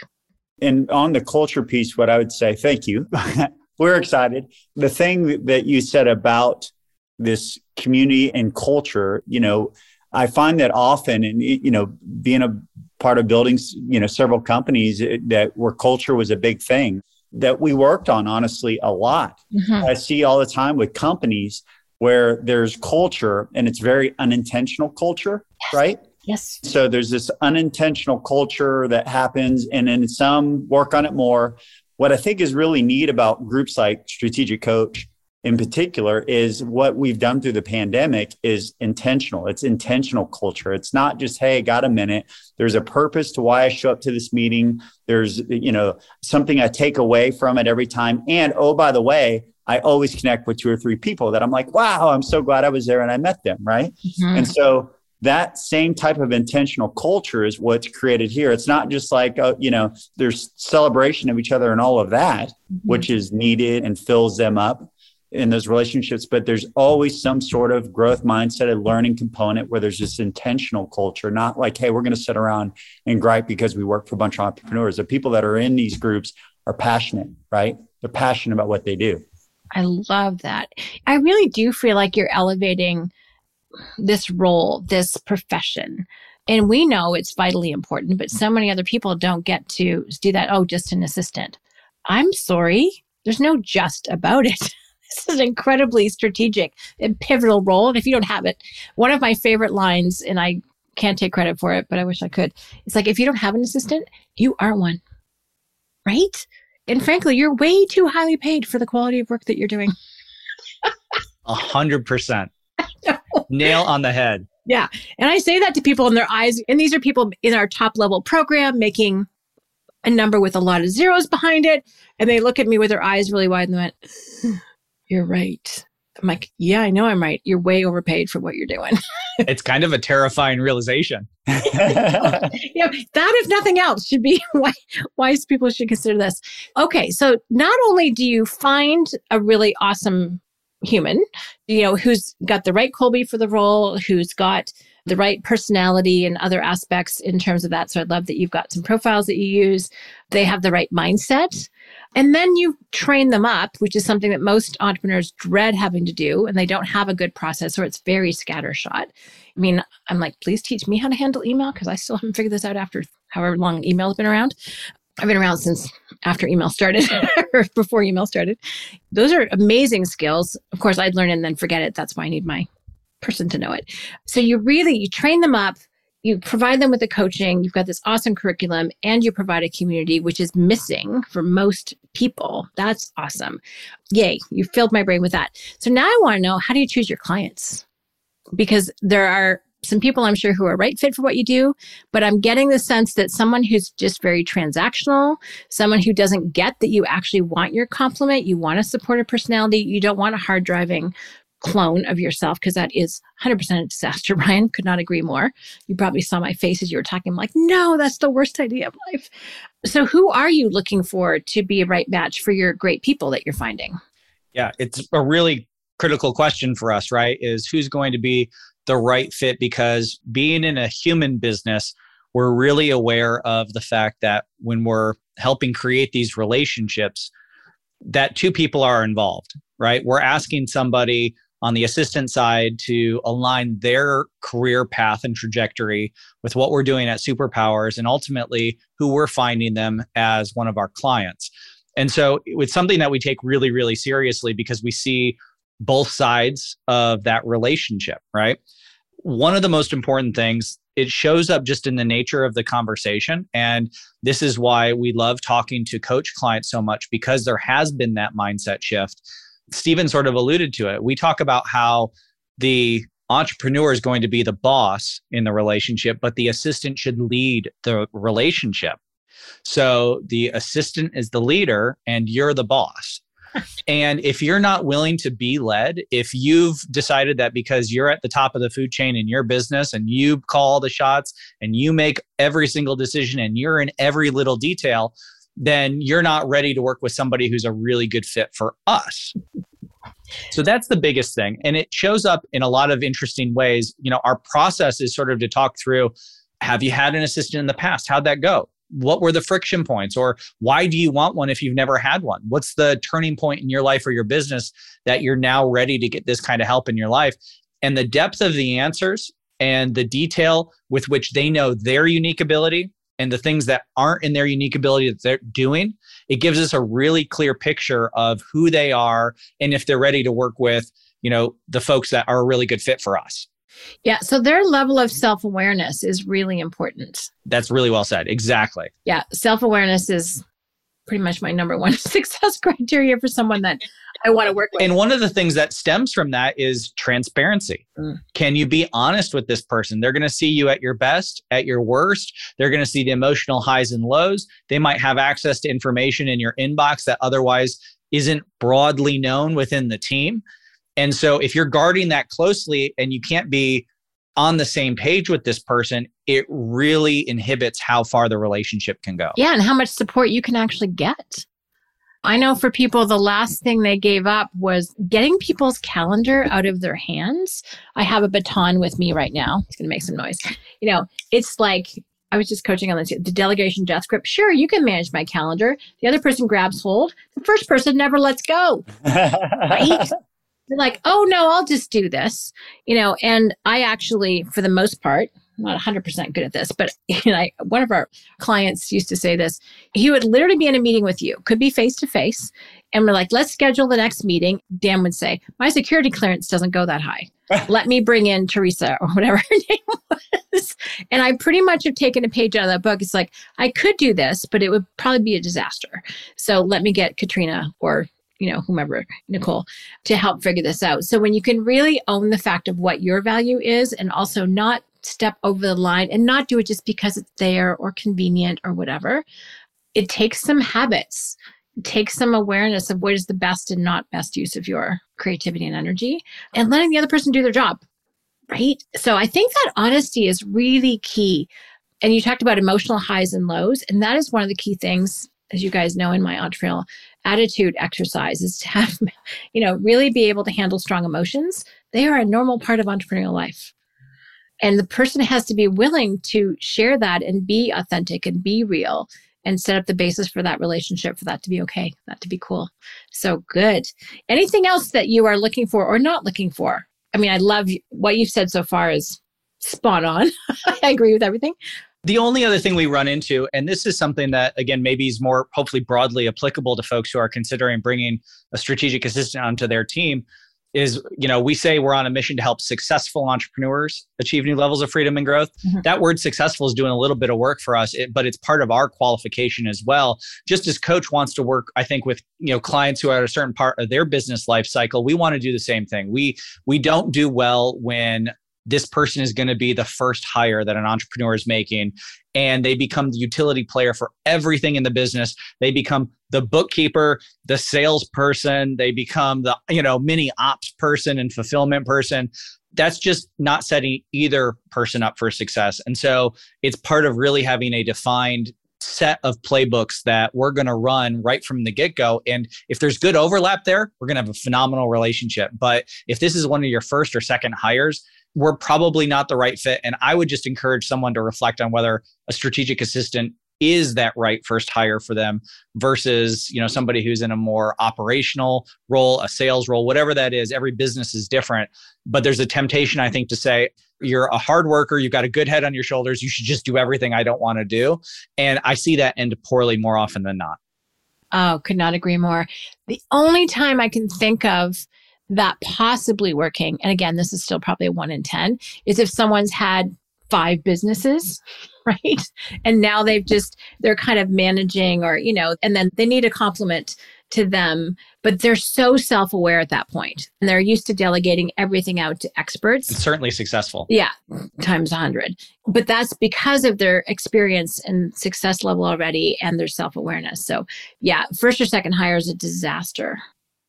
C: And on the culture piece, what I would say, thank you. *laughs* We're excited. The thing that you said about this community and culture, you know, I find that often, and you know, being a part of building, you know, several companies that where culture was a big thing that we worked on honestly a lot. Mm-hmm. I see all the time with companies where there's culture and it's very unintentional culture,
A: yes.
C: right?
A: Yes.
C: So there's this unintentional culture that happens, and then some work on it more. What I think is really neat about groups like Strategic Coach in particular is what we've done through the pandemic is intentional. It's intentional culture. It's not just, hey, got a minute. There's a purpose to why I show up to this meeting. There's, you know, something I take away from it every time. And oh, by the way, I always connect with two or three people that I'm like, wow, I'm so glad I was there and I met them. Right. Mm-hmm. And so that same type of intentional culture is what's created here. It's not just like, uh, you know, there's celebration of each other and all of that, mm-hmm. which is needed and fills them up in those relationships, but there's always some sort of growth mindset and learning component where there's this intentional culture, not like, hey, we're going to sit around and gripe because we work for a bunch of entrepreneurs. The people that are in these groups are passionate, right? They're passionate about what they do.
A: I love that. I really do feel like you're elevating this role, this profession. And we know it's vitally important, but so many other people don't get to do that. Oh, just an assistant. I'm sorry. There's no just about it. *laughs* this is an incredibly strategic and pivotal role. And if you don't have it, one of my favorite lines, and I can't take credit for it, but I wish I could. It's like, if you don't have an assistant, you are one. Right? And frankly, you're way too highly paid for the quality of work that you're doing. *laughs*
B: A hundred percent. Nail on the head.
A: Yeah. And I say that to people in their eyes. And these are people in our top level program making a number with a lot of zeros behind it. And they look at me with their eyes really wide and they went, *sighs* hmm, You're right. I'm like, Yeah, I know I'm right. You're way overpaid for what you're doing. *laughs*
B: it's kind of a terrifying realization. *laughs*
A: yeah, that, if nothing else, should be *laughs* why wise people should consider this. Okay. So not only do you find a really awesome human, you know, who's got the right Kolbe for the role, who's got the right personality and other aspects in terms of that. So I love that you've got some profiles that you use. They have the right mindset. And then you train them up, which is something that most entrepreneurs dread having to do, and they don't have a good process or it's very scattershot. I mean, I'm like, please teach me how to handle email because I still haven't figured this out after however long email has been around. I've been around since after email started *laughs* or before email started. Those are amazing skills. Of course, I'd learn and then forget it. That's why I need my person to know it. So you really you train them up, you provide them with the coaching, you've got this awesome curriculum and you provide a community which is missing for most people. That's awesome. Yay, you filled my brain with that. So now I want to know how do you choose your clients? Because there are some people I'm sure who are right fit for what you do, but I'm getting the sense that someone who's just very transactional, someone who doesn't get that you actually want your compliment, you want a supportive personality, you don't want a hard driving clone of yourself because that is 100% a disaster. *laughs* Ryan could not agree more. You probably saw my face as you were talking. I'm like, no, that's the worst idea of life. So, who are you looking for to be a right match for your great people that you're finding?
B: Yeah, it's a really critical question for us, right? Is who's going to be the right fit because being in a human business, we're really aware of the fact that when we're helping create these relationships, that two people are involved, right? We're asking somebody on the assistant side to align their career path and trajectory with what we're doing at Superpowers and ultimately who we're finding them as one of our clients. And so it's something that we take really, really seriously because we see both sides of that relationship, right? One of the most important things, it shows up just in the nature of the conversation. And this is why we love talking to coach clients so much because there has been that mindset shift. Stephen sort of alluded to it. We talk about how the entrepreneur is going to be the boss in the relationship, but the assistant should lead the relationship. So the assistant is the leader and you're the boss *laughs* and if you're not willing to be led, if you've decided that because you're at the top of the food chain in your business and you call the shots and you make every single decision and you're in every little detail, then you're not ready to work with somebody who's a really good fit for us. So that's the biggest thing. And it shows up in a lot of interesting ways. You know, our process is sort of to talk through have you had an assistant in the past? How'd that go? what were the friction points or why do you want one if you've never had one what's the turning point in your life or your business that you're now ready to get this kind of help in your life and the depth of the answers and the detail with which they know their unique ability and the things that aren't in their unique ability that they're doing, it gives us a really clear picture of who they are and if they're ready to work with, you know, the folks that are a really good fit for us.
A: Yeah. So their level of self awareness is really important.
B: That's really well said. Exactly.
A: Yeah. Self awareness is pretty much my number one *laughs* success criteria for someone that I want to work with.
B: And one of the things that stems from that is transparency. Mm. Can you be honest with this person? They're going to see you at your best, at your worst. They're going to see the emotional highs and lows. They might have access to information in your inbox that otherwise isn't broadly known within the team. And so if you're guarding that closely and you can't be on the same page with this person, it really inhibits how far the relationship can go.
A: Yeah, and how much support you can actually get. I know for people, the last thing they gave up was getting people's calendar out of their hands. I have a baton with me right now. It's going to make some noise. You know, it's like I was just coaching on this, the delegation death grip. Sure, you can manage my calendar. The other person grabs hold. The first person never lets go. right? *laughs* They're like, oh no, I'll just do this, you know. And I actually, for the most part, I'm not 100% good at this, but *laughs* you know, I, one of our clients used to say this. He would literally be in a meeting with you, could be face to face, and we're like, let's schedule the next meeting. Dan would say, my security clearance doesn't go that high. *laughs* Let me bring in Teresa *laughs* or whatever her name was. And I pretty much have taken a page out of that book. It's like, I could do this, but it would probably be a disaster. So let me get Katrina or you know, whomever, Nicole, to help figure this out. So when you can really own the fact of what your value is and also not step over the line and not do it just because it's there or convenient or whatever, it takes some habits. It takes some awareness of what is the best and not best use of your creativity and energy and letting the other person do their job. Right. So I think that honesty is really key. And you talked about emotional highs and lows. And that is one of the key things, as you guys know, in my entrepreneurial attitude exercise is to have, *laughs* you know, really be able to handle strong emotions. They are a normal part of entrepreneurial life. And the person has to be willing to share that and be authentic and be real and set up the basis for that relationship for that to be okay, that to be cool. So good. Anything else that you are looking for or not looking for? I mean, I love what you've said so far is spot on. *laughs* I agree with everything.
B: The only other thing we run into, and this is something that, again, maybe is more hopefully broadly applicable to folks who are considering bringing a strategic assistant onto their team, is you know we say we're on a mission to help successful entrepreneurs achieve new levels of freedom and growth. Mm-hmm. that word successful is doing a little bit of work for us but it's part of our qualification as well. Just as coach wants to work i think with you know clients who are at a certain part of their business life cycle we want to do the same thing. We we don't do well when this person is going to be the first hire that an entrepreneur is making. And they become the utility player for everything in the business. They become the bookkeeper the salesperson. They become the you know mini ops person and fulfillment person. That's just not setting either person up for success. And so it's part of really having a defined set of playbooks that we're going to run right from the get go. And if there's good overlap there, we're going to have a phenomenal relationship. But if this is one of your first or second hires, we're probably not the right fit. And I would just encourage someone to reflect on whether a strategic assistant is that right first hire for them versus you know somebody who's in a more operational role a sales role whatever that is. Every business is different. But there's a temptation i think to say you're a hard worker. You've got a good head on your shoulders. You should just do everything i don't want to do. And i see that end poorly more often than not.
A: Oh could not agree more. The only time i can think of that possibly working, and again, this is still probably a one in 10, is if someone's had five businesses, *laughs* right? And now they've just, they're kind of managing or, you know, and then they need a compliment to them, but they're so self aware at that point and they're used to delegating everything out to experts.
B: It's certainly successful.
A: Yeah, times a 100. But that's because of their experience and success level already and their self awareness. So, yeah, first or second hire is a disaster.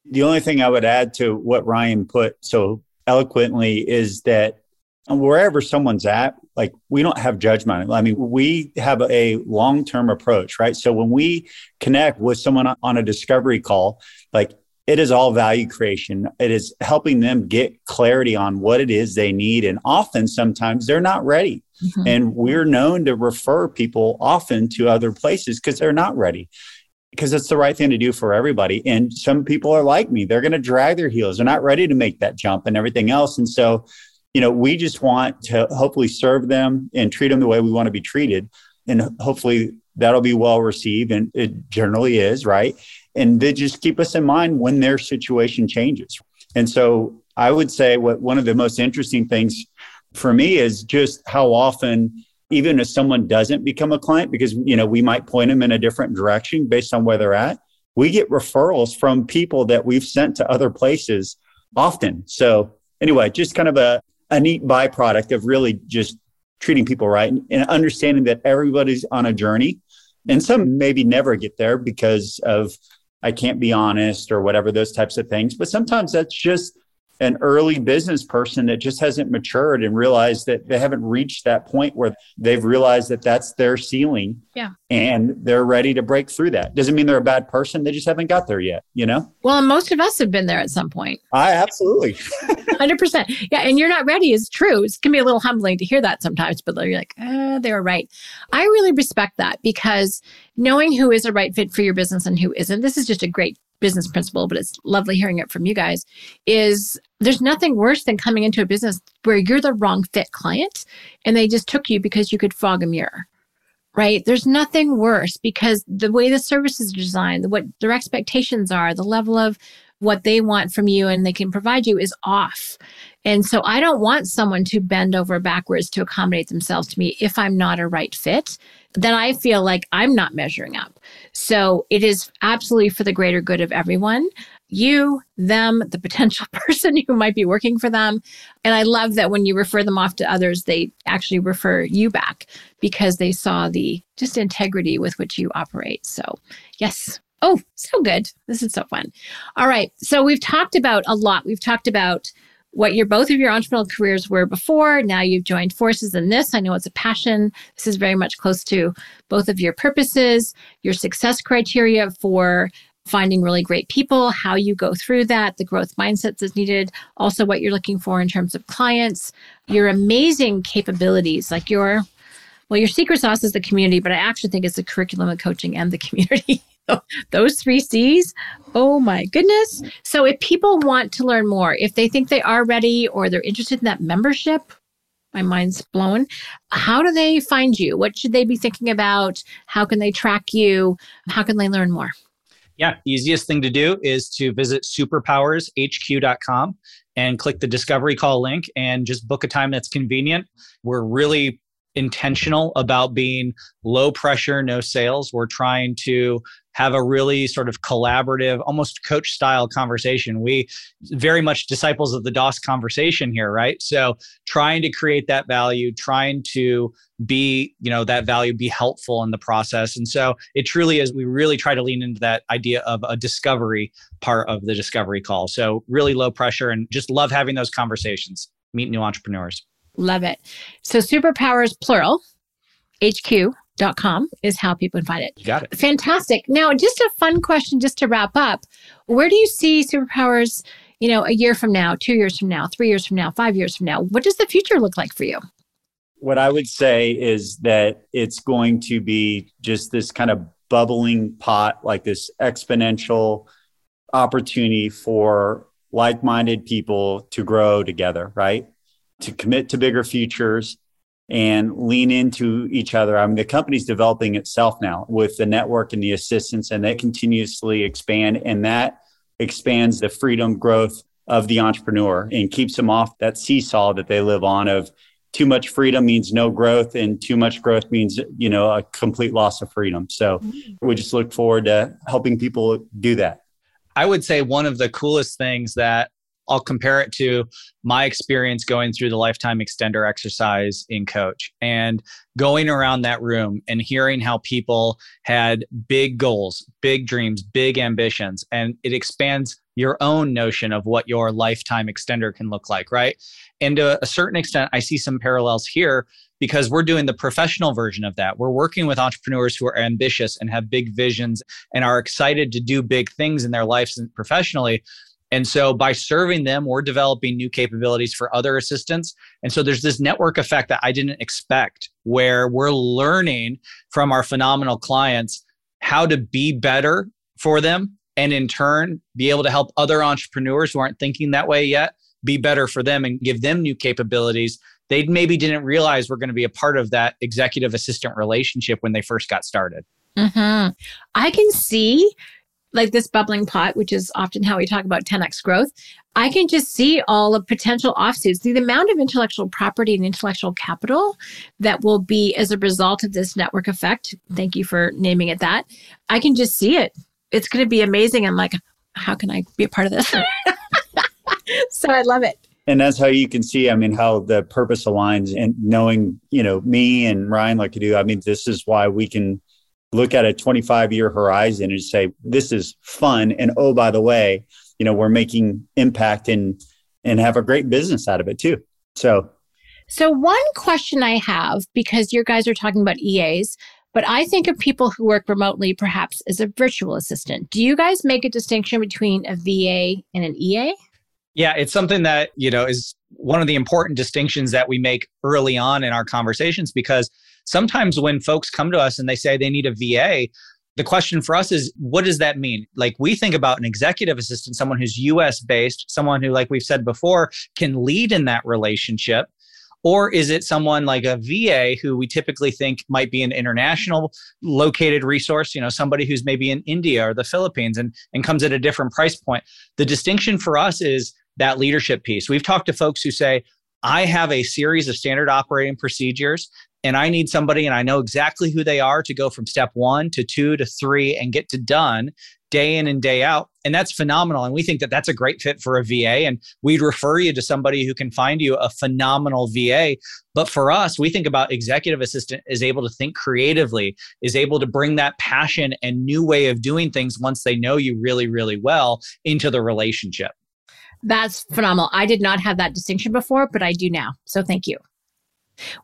C: The only thing I would add to what Ryan put so eloquently is that wherever someone's at, like we don't have judgment. I mean, we have a long term approach, right? So when we connect with someone on a discovery call, like it is all value creation. It is helping them get clarity on what it is they need. And often, sometimes they're not ready. Mm-hmm. And we're known to refer people often to other places because they're not ready because it's the right thing to do for everybody. And some people are like me, they're going to drag their heels. They're not ready to make that jump and everything else. And so you know, we just want to hopefully serve them and treat them the way we want to be treated. And hopefully that'll be well received. And it generally is, right? And they just keep us in mind when their situation changes. And so I would say what one of the most interesting things for me is just how often even if someone doesn't become a client because you know we might point them in a different direction based on where they're at we get referrals from people that we've sent to other places often. So anyway just kind of a, a neat byproduct of really just treating people right and understanding that everybody's on a journey. And some maybe never get there because of i can't be honest or whatever those types of things. But sometimes that's just an early business person that just hasn't matured and realized that they haven't reached that point where they've realized that that's their ceiling.
A: Yeah.
C: And they're ready to break through that. Doesn't mean they're a bad person. They just haven't got there yet, you know?
A: Well, most of us have been there at some point.
C: I absolutely. *laughs*
A: 100%. Yeah. And you're not ready is true. It can be a little humbling to hear that sometimes, but you're like, uh, they were right. I really respect that because knowing who is a right fit for your business and who isn't, this is just a great business principle, but it's lovely hearing it from you guys, is there's nothing worse than coming into a business where you're the wrong fit client and they just took you because you could fog a mirror. Right. There's nothing worse because the way the services are designed, what their expectations are, the level of what they want from you and they can provide you is off. And so I don't want someone to bend over backwards to accommodate themselves to me if I'm not a right fit. Then I feel like I'm not measuring up. So it is absolutely for the greater good of everyone you, them, the potential *laughs* person who might be working for them. And I love that when you refer them off to others, they actually refer you back because they saw the just integrity with which you operate. So, yes. Oh, so good. This is so fun. All right. So, we've talked about a lot. We've talked about what your both of your entrepreneurial careers were before. Now you've joined forces in this. I know it's a passion. This is very much close to both of your purposes, your success criteria for finding really great people, how you go through that, the growth mindsets that's needed, also what you're looking for in terms of clients, your amazing capabilities, like your well, your secret sauce is the community, but I actually think it's the curriculum and coaching and the community. *laughs* Those three C's. Oh my goodness. So if people want to learn more, if they think they are ready or they're interested in that membership, my mind's blown. How do they find you? What should they be thinking about? How can they track you? How can they learn more?
B: Yeah, easiest thing to do is to visit superpowershq.com and click the discovery call link and just book a time that's convenient. We're really intentional about being low pressure, no sales. We're trying to have a really sort of collaborative, almost coach style conversation. We very much disciples of the DOS conversation here, right? So trying to create that value, trying to be, you know, that value be helpful in the process. And so it truly is, we really try to lean into that idea of a discovery part of the discovery call. So really low pressure and just love having those conversations, meet new entrepreneurs.
A: Love it. So superpowers plural, HQ.com is how people can find it.
B: You got it.
A: Fantastic. Now, just a fun question just to wrap up. Where do you see superpowers, you know, a year from now, two years from now, three years from now, five years from now? What does the future look like for you?
C: What I would say is that it's going to be just this kind of bubbling pot, like this exponential opportunity for like minded people to grow together, right? to commit to bigger futures and lean into each other. I mean, the company's developing itself now with the network and the assistance, and they continuously expand. And that expands the freedom growth of the entrepreneur and keeps them off that seesaw that they live on of too much freedom means no growth and too much growth means you know a complete loss of freedom so mm-hmm. we just look forward to helping people do that
B: i would say one of the coolest things that I'll compare it to my experience going through the lifetime extender exercise in coach and going around that room and hearing how people had big goals, big dreams, big ambitions, and it expands your own notion of what your lifetime extender can look like, right? And to a certain extent, I see some parallels here because we're doing the professional version of that. We're working with entrepreneurs who are ambitious and have big visions and are excited to do big things in their lives and professionally. And so by serving them, we're developing new capabilities for other assistants. And so there's this network effect that I didn't expect where we're learning from our phenomenal clients how to be better for them and in turn be able to help other entrepreneurs who aren't thinking that way yet be better for them and give them new capabilities they maybe didn't realize we're going to be a part of that executive assistant relationship when they first got started.
A: Mm-hmm. I can see like this bubbling pot, which is often how we talk about 10x growth. I can just see all the potential the, the amount of intellectual property and intellectual capital that will be as a result of this network effect. Thank you for naming it that. I can just see it. It's going to be amazing. I'm like, how can I be a part of this? *laughs* so I love it
C: and that's how you can see i mean how the purpose aligns and knowing you know me and ryan like to do i mean this is why we can look at a 25 year horizon and say this is fun and oh by the way you know we're making impact and and have a great business out of it too so
A: so one question i have because your guys are talking about eas but I think of people who work remotely perhaps as a virtual assistant. Do you guys make a distinction between a VA and an EA?
B: Yeah, it's something that, you know, is one of the important distinctions that we make early on in our conversations because sometimes when folks come to us and they say they need a VA, the question for us is what does that mean? Like we think about an executive assistant, someone who's US based, someone who, like we've said before, can lead in that relationship. Or is it someone like a VA who we typically think might be an international located resource, you know, somebody who's maybe in India or the Philippines and, and comes at a different price point? The distinction for us is that leadership piece. We've talked to folks who say, I have a series of standard operating procedures and I need somebody and I know exactly who they are to go from step one to two to three and get to done day in and day out. And that's phenomenal. And we think that that's a great fit for a VA. And we'd refer you to somebody who can find you a phenomenal VA. But for us, we think about executive assistant is able to think creatively, is able to bring that passion and new way of doing things once they know you really, really well into the relationship.
A: That's phenomenal. I did not have that distinction before, but I do now. So thank you.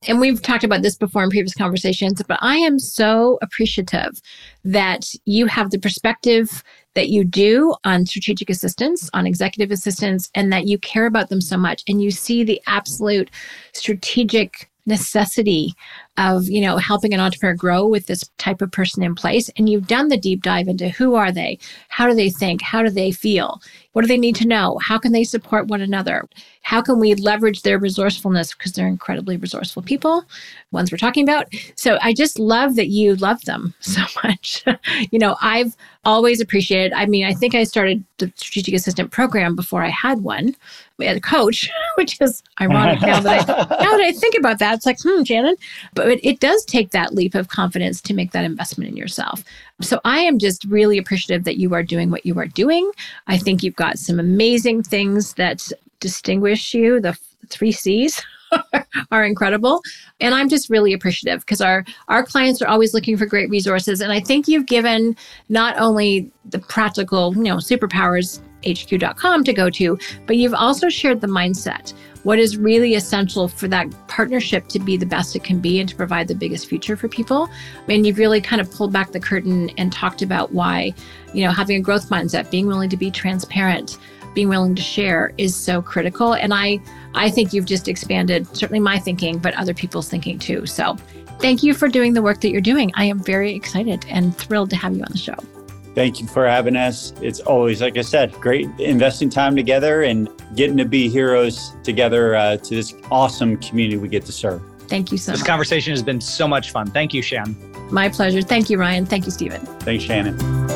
A: And we've talked about this before in previous conversations, but I am so appreciative that you have the perspective that you do on strategic assistance, on executive assistance, and that you care about them so much. And you see the absolute strategic necessity of you know helping an entrepreneur grow with this type of person in place. And you've done the deep dive into who are they? How do they think? How do they feel? What do they need to know? How can they support one another? How can we leverage their resourcefulness? Because they're incredibly resourceful people ones we're talking about. So i just love that you love them *laughs* so much. *laughs* You know i've always appreciated i mean i think i started the strategic assistant program before i had one we had a coach *laughs* which is ironic now that i now that i think about that. It's like hmm shannon. But it, it does take that leap of confidence to make that investment in yourself so I am just really appreciative that you are doing what you are doing. I think you've got some amazing things that distinguish you. The three C's *laughs* are incredible. And I'm just really appreciative because our our clients are always looking for great resources. And I think you've given not only the practical, you know, superpowers hq.com to go to, but you've also shared the mindset what is really essential for that partnership to be the best it can be and to provide the biggest future for people. And you've really kind of pulled back the curtain and talked about why, you know, having a growth mindset, being willing to be transparent, being willing to share is so critical. And I I think you've just expanded certainly my thinking, but other people's thinking too. So thank you for doing the work that you're doing. I am very excited and thrilled to have you on the show.
C: Thank you for having us. It's always, like I said, great investing time together and getting to be heroes together uh, to this awesome community we get to serve.
A: Thank you so
B: this
A: much.
B: This conversation has been so much fun. Thank you, Shan.
A: My pleasure. Thank you, Ryan. Thank you, Stephen.
C: Thanks, Shannon.